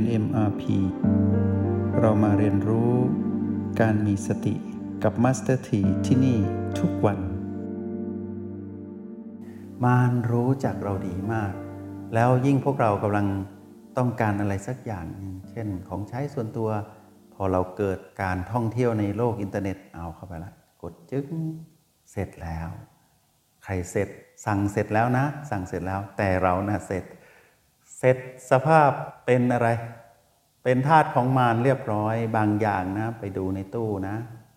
น MRP เรามาเรียนรู้การมีสติกับ Master T ที่ที่นี่ทุกวัน มารรู้จักเราดีมาก แล้วยิ่งพวกเรากำลังต้องการอะไรสักอย่างหนึ่งเช่นของใช้ส่วนตัว พอเราเกิดการท่องเที่ยวในโลกอินเทอร์เน็ตเอาเข้าไปละกดจึ๊งเสร็จแล้ว ใครเสร็จสั่งเสร็จแล้วนะ สั่งเสร็จแล้วแต่เรานะ่ะเสร็จ เสร็จสภาพเป็นอะไร เป็นธาตุของมารเรียบร้อยบางอย่างนะ ไปดูในตู้นะ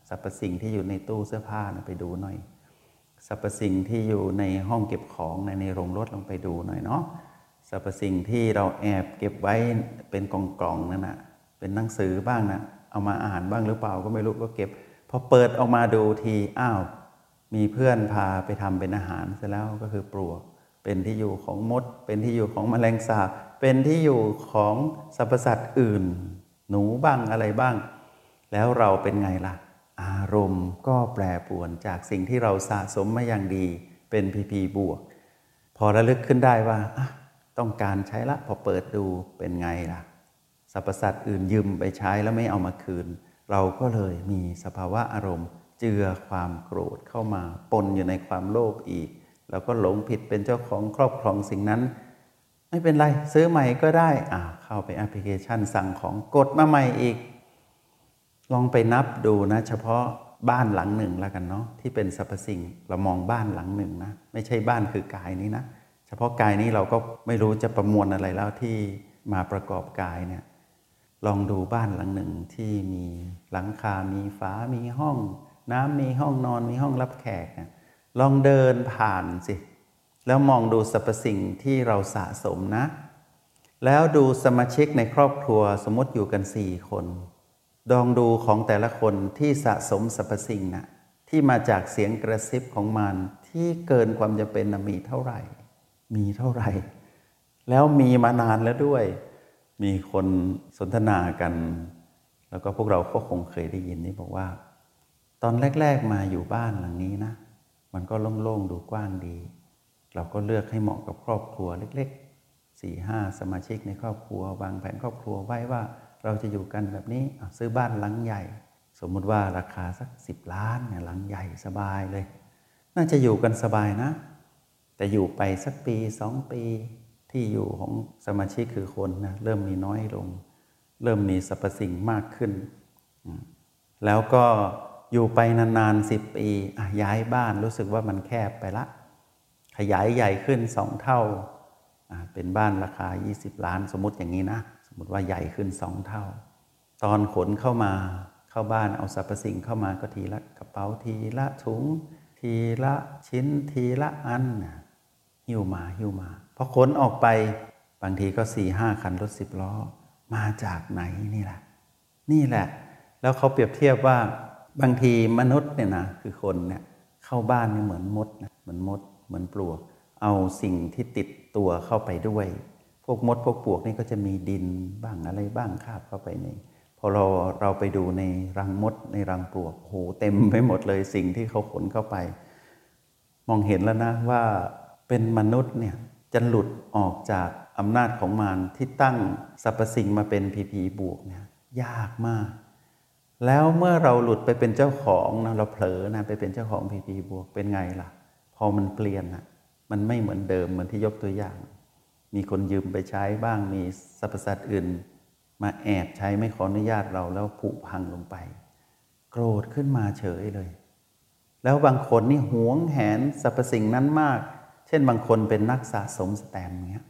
สรรพสิ่งที่อยู่ในตู้เสื้อผ้านะไปดูหน่อยสรรพสิ่งที่อยู่ในห้องเก็บของในในโรงรถลองไปดูหน่อยเนาะสรรพสิ่งที่เราแอบเก็บไว้เป็นกล่องๆนั่นนะเป็นหนังสือบ้างนะเอามาอ่านบ้างหรือเปล่าก็ไม่รู้ก็เก็บพอเปิดออกมาดูทีอ้าว มีเพื่อนพาไปทำเป็นอาหารเสร็จแล้วก็คือปลวก เป็นที่อยู่ของมด เป็นที่อยู่ของแมลงสาบเป็นที่อยู่ของสรรพสัตว์อื่น หนูบ้างอะไรบ้าง แล้วเราเป็นไงล่ะ อารมณ์ก็แปรปรวนจากสิ่งที่เราสะสมมาอย่างดี เป็นพีพีบวก พอระลึกขึ้นได้ว่าต้องการใช้ละพอเปิดดูเป็นไงล่ะสรรพสัตว์อื่นยืมไปใช้แล้วไม่เอามาคืน เราก็เลยมีสภาวะอารมณ์เจือความโกรธเข้ามาปนอยู่ในความโลภอีก แล้วก็หลงผิดเป็นเจ้าของครอบครองสิ่งนั้น ไม่เป็นไรซื้อใหม่ก็ได้อ่าเข้าไปแอปพลิเคชันสั่งของกดมาใหม่อีก ลองไปนับดูนะ เฉพาะบ้านหลังหนึ่งแล้วกันเนาะที่เป็นสรรพสิ่งเรามองบ้านหลังหนึ่งนะ ไม่ใช่บ้านคือกายนี้นะ เฉพาะกายนี้เราก็ไม่รู้จะประมวลอะไรแล้วที่มาประกอบกายเนี่ยลองดูบ้านหลังหนึ่งที่มีหลังคา มีฝา มีห้อง น้ำมีห้องนอน มีห้องรับแขกเนี่ย ลองเดินผ่านสิ แล้วมองดูสรรพสิ่งที่เราสะสมนะ แล้วดูสมาชิกในครอบครัวสมมติอยู่กันสี่คนลองดูของแต่ละคนที่สะสมสรรพสิ่งนะที่มาจากเสียงกระซิบของมันที่เกินความจำเป็นนะมีเท่าไหร่ มีเท่าไหร่ แล้วมีมานานแล้วด้วย มีคนสนทนากัน แล้วก็พวกเราก็คงเคยได้ยินนี่บอกว่า ตอนแรก ๆมาอยู่บ้านหลังนี้นะ มันก็โล่งๆดูกว้างดี เราก็เลือกให้เหมาะกับครอบครัวเล็กๆสี่ห้าสมาชิกในครอบครัว วางแผนครอบครัวไว้ว่าเราจะอยู่กันแบบนี้ซื้อบ้านหลังใหญ่ สมมุติว่าราคาสักสิบล้านเนี่ยหลังใหญ่สบายเลย น่าจะอยู่กันสบายนะ แต่อยู่ไปสักปีสองปีที่อยู่ของสมาชิกคือคนนะเริ่มมีน้อยลง เริ่มมีสรรพสิ่งมากขึ้น แล้วก็ อยู่ไปนานๆสิบปีย้ายบ้านรู้สึกว่ามันแคบไปละ ขยายใหญ่ขึ้นสองเท่า เป็นบ้านราคา 20 ล้านสมมติอย่างนี้นะ สมมติว่าใหญ่ขึ้นสองเท่า ตอนขนเข้ามาเข้าบ้านเอาสรรพสิ่งเข้ามาก็ทีละกระเป๋าทีละถุง ทีละชิ้นทีละอันหิ้วมาหิ้วมาพอขนออกไปบางทีก็สี่ห้าคันรถสิบล้อ มาจากไหนนี่แหละ นี่แหละ แล้วเขาเปรียบเทียบว่า บางทีมนุษย์เนี่ยนะคือคนเนี่ยเข้าบ้านเนี่เหมือนมดนะเหมือนมด เหมือนปลวก เอาสิ่งที่ติดตัวเข้าไปด้วย พวกมดพวกปลวกนี่ก็จะมีดินบ้างอะไรบ้างคาบเข้าไปในพอเราเราไปดูในรังมดในรังปลวกโหเต็มไปหมดเลยสิ่งที่เขาขนเข้าไป มองเห็นแล้วนะว่าเป็นมนุษย์เนี่ยจะหลุดออกจากอำนาจของมารที่ตั้งสรรพสิ่งมาเป็นพีพีบวกเนี่ยยากมาก แล้วเมื่อเราหลุดไปเป็นเจ้าของนะเราเผลอนะไปเป็นเจ้าของพีพีบวกเป็นไงล่ะ พอมันเปลี่ยนนะมันไม่เหมือนเดิมเหมือนที่ยกตัวอย่าง มีคนยืมไปใช้บ้างมีสรรพสัตว์อื่น มาแอบใช้ไม่ขออนุญาตเราแล้วผุพังลงไป โกรธขึ้นมาเฉยเลย แล้วบางคนนี่หวงแหนสรรพสิ่งนั้นมาก เช่นบางคนเป็นนักสะสมสแตมเงี้ย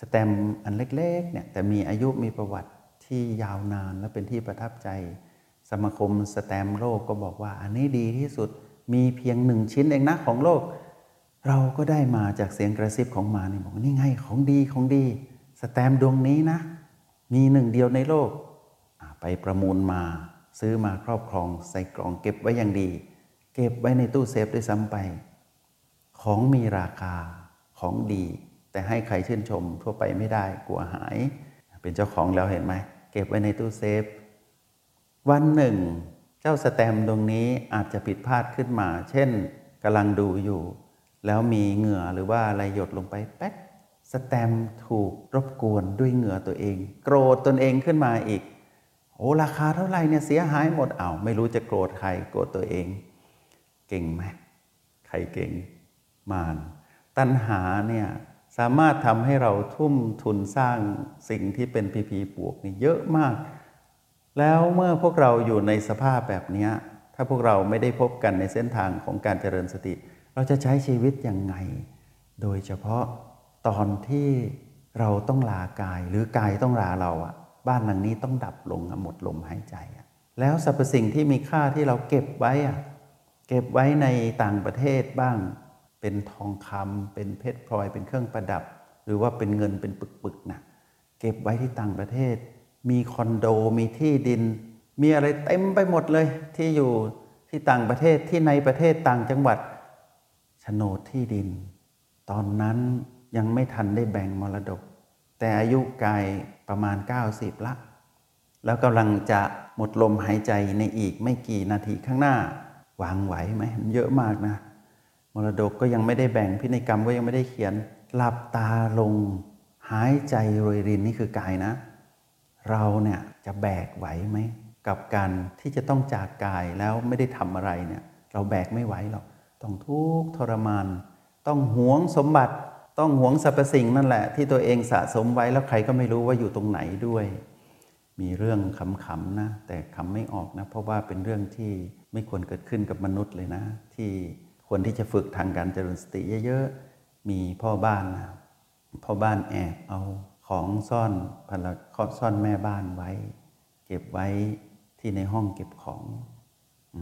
สแตมอันเล็กๆเนี่ยแต่มีอายุมีประวัติที่ยาวนานและเป็นที่ประทับใจ สมาคมสแตมโลกก็บอกว่า อันนี้ดีที่สุดมีเพียงหนึ่งชิ้นเองนะของโลก เราก็ได้มาจากเสียงกระซิบของมาเนี่ยบอกนี่ไงของดีของดี สแตมดวงนี้นะ มีหนึ่งเดียวในโลก ไปประมูลมาซื้อมาครอบครองใส่กล่องเก็บไว้อย่างดี เก็บไว้ในตู้เซฟด้วยซ้ำไป ของมีราคาของดี แต่ให้ใครชื่นชมทั่วไปไม่ได้กลัวหาย เป็นเจ้าของแล้วเห็นไหมเก็บไว้ในตู้เซฟ วันหนึ่ง เจ้าสแตมตรงนี้อาจจะผิดพลาดขึ้นมา เช่นกำลังดูอยู่ แล้วมีเหงื่อหรือว่าอะไรหยดลงไปแป๊กสแตมถูกรบกวนด้วยเหงื่อตัวเอง โกรธตนเองขึ้นมาอีก โอ้ราคาเท่าไหร่เนี่ยเสียหายหมดเอา้าไม่รู้จะโกรธใครโกรธตัวเอง เก่งไหมใครเก่งมาน ตัณหาเนี่ยสามารถทำให้เราทุ่มทุนสร้างสิ่งที่เป็นพีพีบวกนี่เยอะมาก แล้วเมื่อพวกเราอยู่ในสภาพแบบนี้ถ้าพวกเราไม่ได้พบกันในเส้นทางของการเจริญสติ เราจะใช้ชีวิตยังไง โดยเฉพาะตอนที่เราต้องลากายหรือกายต้องลาเราอะบ้านหลังนี้ต้องดับลงหมดลมหายใจอะแล้วสรรพสิ่งที่มีค่าที่เราเก็บไว้อะเก็บไว้ในต่างประเทศบ้าง เป็นทองคำเป็นเพชรพลอยเป็นเครื่องประดับ หรือว่าเป็นเงินเป็นปึกๆนะเก็บไว้ที่ต่างประเทศ มีคอนโดมีที่ดิน มีอะไรเต็มไปหมดเลย ที่อยู่ที่ต่างประเทศที่ในประเทศต่างจังหวัดโฉนดที่ดิน ตอนนั้นยังไม่ทันได้แบ่งมรดก แต่อายุกายประมาณ 90 ละ แล้วกำลังจะหมดลมหายใจในอีกไม่กี่นาทีข้างหน้าวางไหวไหมมันเยอะมากนะ มรดกก็ยังไม่ได้แบ่งพินัยกรรมก็ยังไม่ได้เขียนหลับตาลงหายใจโรยรินนี่คือกายนะ เราเนี่ยจะแบกไหวไหมกับการที่จะต้องจากกายแล้วไม่ได้ทำอะไรเนี่ยเราแบกไม่ไหวหรอกต้องทุกข์ทรมาน ต้องหวงสมบัติ ต้องหวงสรรพสิ่งนั่นแหละ ที่ตัวเองสะสมไว้แล้วใครก็ไม่รู้ว่าอยู่ตรงไหนด้วย มีเรื่องขำๆนะแต่คำไม่ออกนะเพราะว่าเป็นเรื่องที่ไม่ควรเกิดขึ้นกับมนุษย์เลยนะ ที่ควรที่จะฝึกทางการเจริญสติเยอะๆมีพ่อบ้านนะพ่อบ้านแอบเอา ของซ่อนภรรยาซ่อนแม่บ้านไว้ เก็บไว้ที่ในห้องเก็บของอ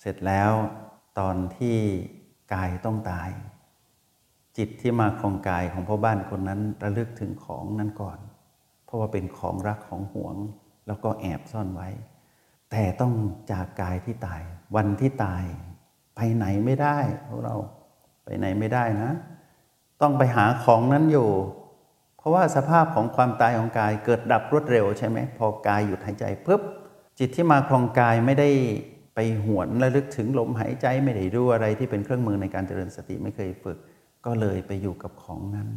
เสร็จแล้วตอนที่กายต้องตาย จิตที่มาครองกายของพ่อบ้านคนนั้นระลึกถึงของนั้นก่อน เพราะว่าเป็นของรักของหวง แล้วก็แอบซ่อนไว้ แต่ต้องจากกายที่ตาย วันที่ตาย ไปไหนไม่ได้พวกเราไปไหนไม่ได้นะ ต้องไปหาของนั้นอยู่ เพราะว่าสภาพของความตายของกายเกิดดับรวดเร็วใช่ไหมพอกายหยุดหายใจปุ๊บจิตที่มาครองกายไม่ได้ไปหวนระลึกถึงลมหายใจไม่ได้ดูอะไรที่เป็นเครื่องมือในการเจริญสติไม่เคยฝึก ก็เลยไปอยู่กับของนั้น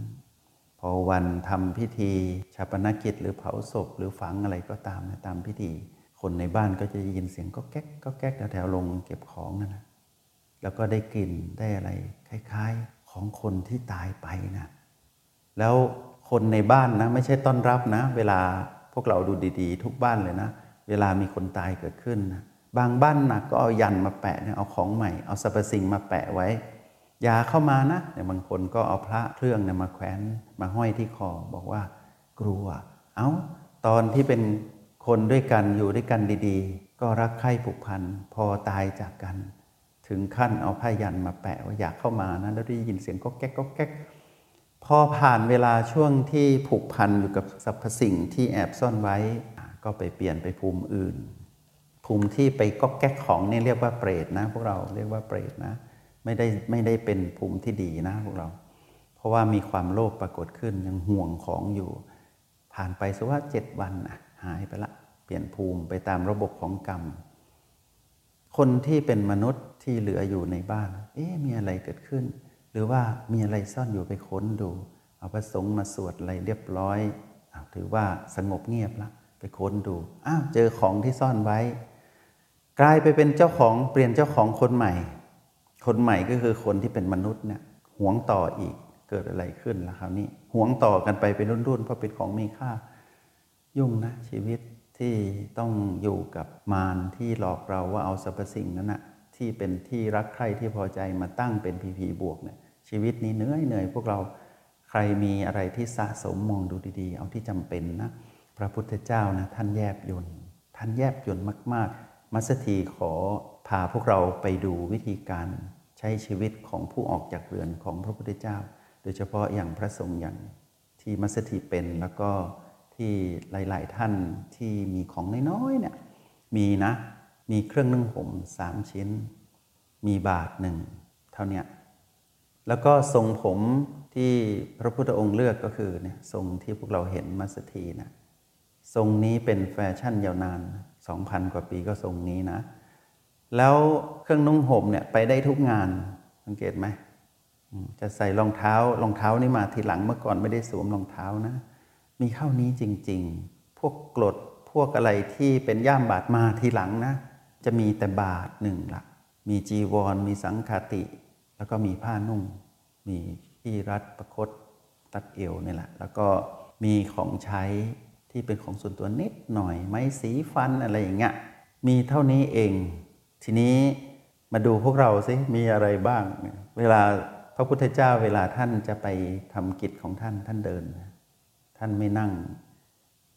พอวันทำพิธีชาปนกิจหรือเผาศพ หรือฝังอะไรก็ตามนะตามพิธี คนในบ้านก็จะยินเสียงก็แก๊กก็แก๊กแถวๆลงเก็บของนั่นนะแล้วก็ได้กลิ่นได้อะไรคล้าย ๆ ของคนที่ตายไปนะแล้ว คนในบ้านนะไม่ใช่ต้อนรับนะ เวลาพวกเราดูดีๆ ทุกบ้านเลยนะ เวลามีคนตายเกิดขึ้นนะบางบ้านหนักก็เอายันมาแปะเนี่ยเอาของใหม่เอาสรรพสิ่งมาแปะไว้อย่าเข้ามานะเนี่ยบางคนก็เอาพระเครื่องเนี่ยมาแขวนมาห้อยที่คอบอกว่ากลัว เอา้าตอนที่เป็นคนด้วยกันอยู่ด้วยกันดีๆ ก็รักใคร่ผูกพันพอตายจากกัน ถึงขั้นเอาผ้ายันมาแปะว่าอยากเข้ามานะแล้วได้ยินเสียงก็แก๊กก็แก๊ก พอผ่านเวลาช่วงที่ผูกพันอยู่กับสรรพสิ่งที่แอบซ่อนไว้ ก็ไปเปลี่ยนไปภูมิอื่น ภูมิที่ไปก็แก๊กของนี่เรียกว่าเปรตนะ พวกเราเรียกว่าเปรตนะไม่ได้ไม่ได้เป็นภูมิที่ดีนะพวกเรา เพราะว่ามีความโลภปรากฏขึ้นยังห่วงของอยู่ ผ่านไปสักว่าเจ็ดวันนะหายไปละ เปลี่ยนภูมิไปตามระบบของกรรม คนที่เป็นมนุษย์ที่เหลืออยู่ในบ้าน เอ๊ะมีอะไรเกิดขึ้น หรือว่ามีอะไรซ่อนอยู่ไปค้นดู เอาพระสงฆ์มาสวดอะไรเรียบร้อยอถือว่าสงบเงียบละไปค้นดูอ้าวเจอของที่ซ่อนไว้ กลายไปเป็นเจ้าของเปลี่ยนเจ้าของคนใหม่ คนใหม่ก็คือคนที่เป็นมนุษย์เนี่ยหวงต่ออีกเกิดอะไรขึ้นล่ะคราวนี้หวงต่อกันไปเป็นรุ่นๆเพราะเป็นของมีค่า ยุ่งนะชีวิตที่ต้องอยู่กับมารที่หลอกเราว่าเอาสรรพสิ่งนั้นนะที่เป็นที่รักใคร่ที่พอใจมาตั้งเป็นพีพีบวกเนี่ย ชีวิตนี้เหนื่อยเหนื่อยพวกเราใครมีอะไรที่สะสมมองดูดีๆ เอาที่จำเป็นนะ พระพุทธเจ้านะท่านแยบยนต์ท่านแยบยนต์มาก ๆ มัสถีขอพาพวกเราไปดูวิธีการใช้ชีวิตของผู้ออกจากเรือนของพระพุทธเจ้า โดยเฉพาะอย่างพระสงฆ์อย่างที่มัสถีเป็นแล้วก็ที่หลาย ๆ ท่านที่มีของน้อยๆเนี่ยมีนะ มีเครื่องนึ่งผมสามชิ้น มีบาทหนึ่งเท่านี้ แล้วก็ทรงผมที่พระพุทธองค์เลือกก็คือเนี่ยทรงที่พวกเราเห็นมัสถีนะทรงนี้เป็นแฟชั่นยาวนาน 2,000 กว่าปีก็ทรงนี้นะ แล้วเครื่องนุ่งห่มเนี่ยไปได้ทุกงานสังเกตไหมจะใส่รองเท้ารองเท้านี่มาทีหลังเมื่อก่อนไม่ได้สวมรองเท้านะ มีเท่านี้จริง ๆ พวกกรดพวกอะไรที่เป็นย่ามบาดมาทีหลังนะ จะมีแต่บาทหนึ่งละมีจีวร มีสังคติ แล้วก็มีผ้านุ่ง มีที่รัดประคตตัดเอวนี่แหละ แล้วก็มีของใช้ที่เป็นของส่วนตัวนิดหน่อย ไม้สีฟันอะไรอย่างเงี้ย มีเท่านี้เอง ทีนี้มาดูพวกเราสิ มีอะไรบ้าง เวลาพระพุทธเจ้าเวลาท่านจะไปทำกิจของท่านท่านเดิน ท่านไม่นั่ง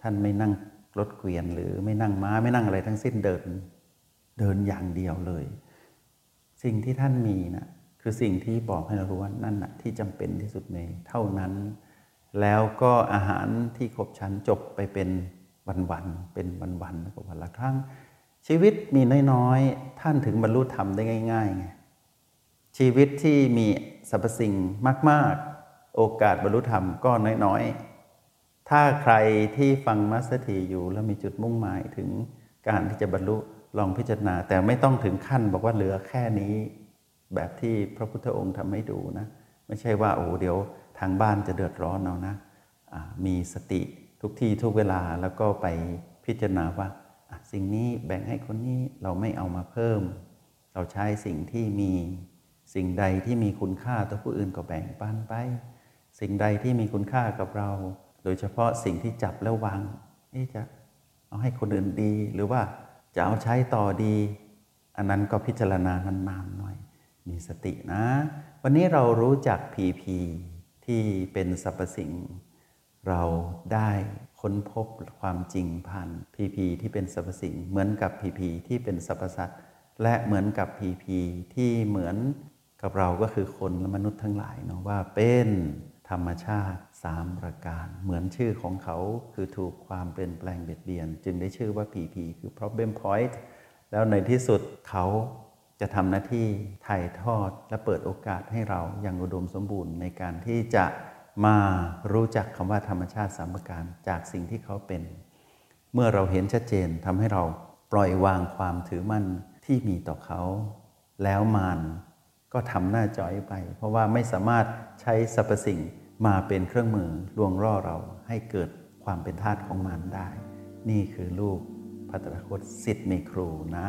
ท่านไม่นั่งรถเกวียนหรือไม่นั่งม้าไม่นั่งอะไรทั้งสิ้นเดิน เดินอย่างเดียวเลย สิ่งที่ท่านมีนะ คือสิ่งที่บอกให้เรารู้ว่านั่นนะที่จำเป็นที่สุดในเท่านั้น แล้วก็อาหารที่ครบชั้นจบไปเป็นวันๆเป็นวันๆแล้วก็วันละครั้ง ชีวิตมีน้อยๆ ท่านถึงบรรลุธรรมได้ง่ายๆไงชีวิตที่มีสรรพสิ่งมาก ๆ โอกาสบรรลุธรรมก็น้อยๆ ถ้าใครที่ฟังมัสถีอยู่แล้วมีจุดมุ่งหมายถึงการที่จะบรรลุลองพิจารณา แต่ไม่ต้องถึงขั้นบอกว่าเหลือแค่นี้ แบบที่พระพุทธองค์ทำให้ดูนะ ไม่ใช่ว่าโอ้เดี๋ยวทางบ้านจะเดือดร้อนเอานะะมีสติทุกที่ทุกเวลาแล้วก็ไปพิจารณาว่าสิ่งนี้แบ่งให้คนนี้เราไม่เอามาเพิ่ม เราใช้สิ่งที่มีสิ่งใดที่มีคุณค่าต่อผู้อื่นก็แบ่งปันไป สิ่งใดที่มีคุณค่ากับเรา โดยเฉพาะสิ่งที่จับแล้ววางนี่จะเอาให้คนอื่นดีหรือว่าจะเอาใช้ต่อดี อันนั้นก็พิจารณานานๆหน่อย มีสตินะ วันนี้เรารู้จักพีพีที่เป็นสรรพสิ่ง เราได้ค้นพบความจริงผ่านพีพีที่เป็นสรรพสิ่ง เหมือนกับพีพีที่เป็นสรรพสัตว์และเหมือนกับพีพีที่เหมือนกับเราก็คือคนและมนุษย์ทั้งหลายเนาะว่าเป็นธรรมชาติสามประการ เหมือนชื่อของเขาคือถูกความเปลี่ยนแปลงเบียดเบียน จึงได้ชื่อว่า PP คือ problem point แล้วในที่สุดเขา จะทำหน้าที่ถ่ายทอดและเปิดโอกาสให้เราอย่างอุดมสมบูรณ์ในการที่จะมารู้จักคำว่าธรรมชาติสามประการจากสิ่งที่เขาเป็น เมื่อเราเห็นชัดเจนทำให้เราปล่อยวางความถือมั่นที่มีต่อเขา แล้วมานก็ทำหน้าจอยไป เพราะว่าไม่สามารถใช้สรรพสิ่งมาเป็นเครื่องมือลวงล่อเราให้เกิดความเป็นทาสของมันได้ นี่คือลูกพัตรคตสิทธิ์มีครูนะ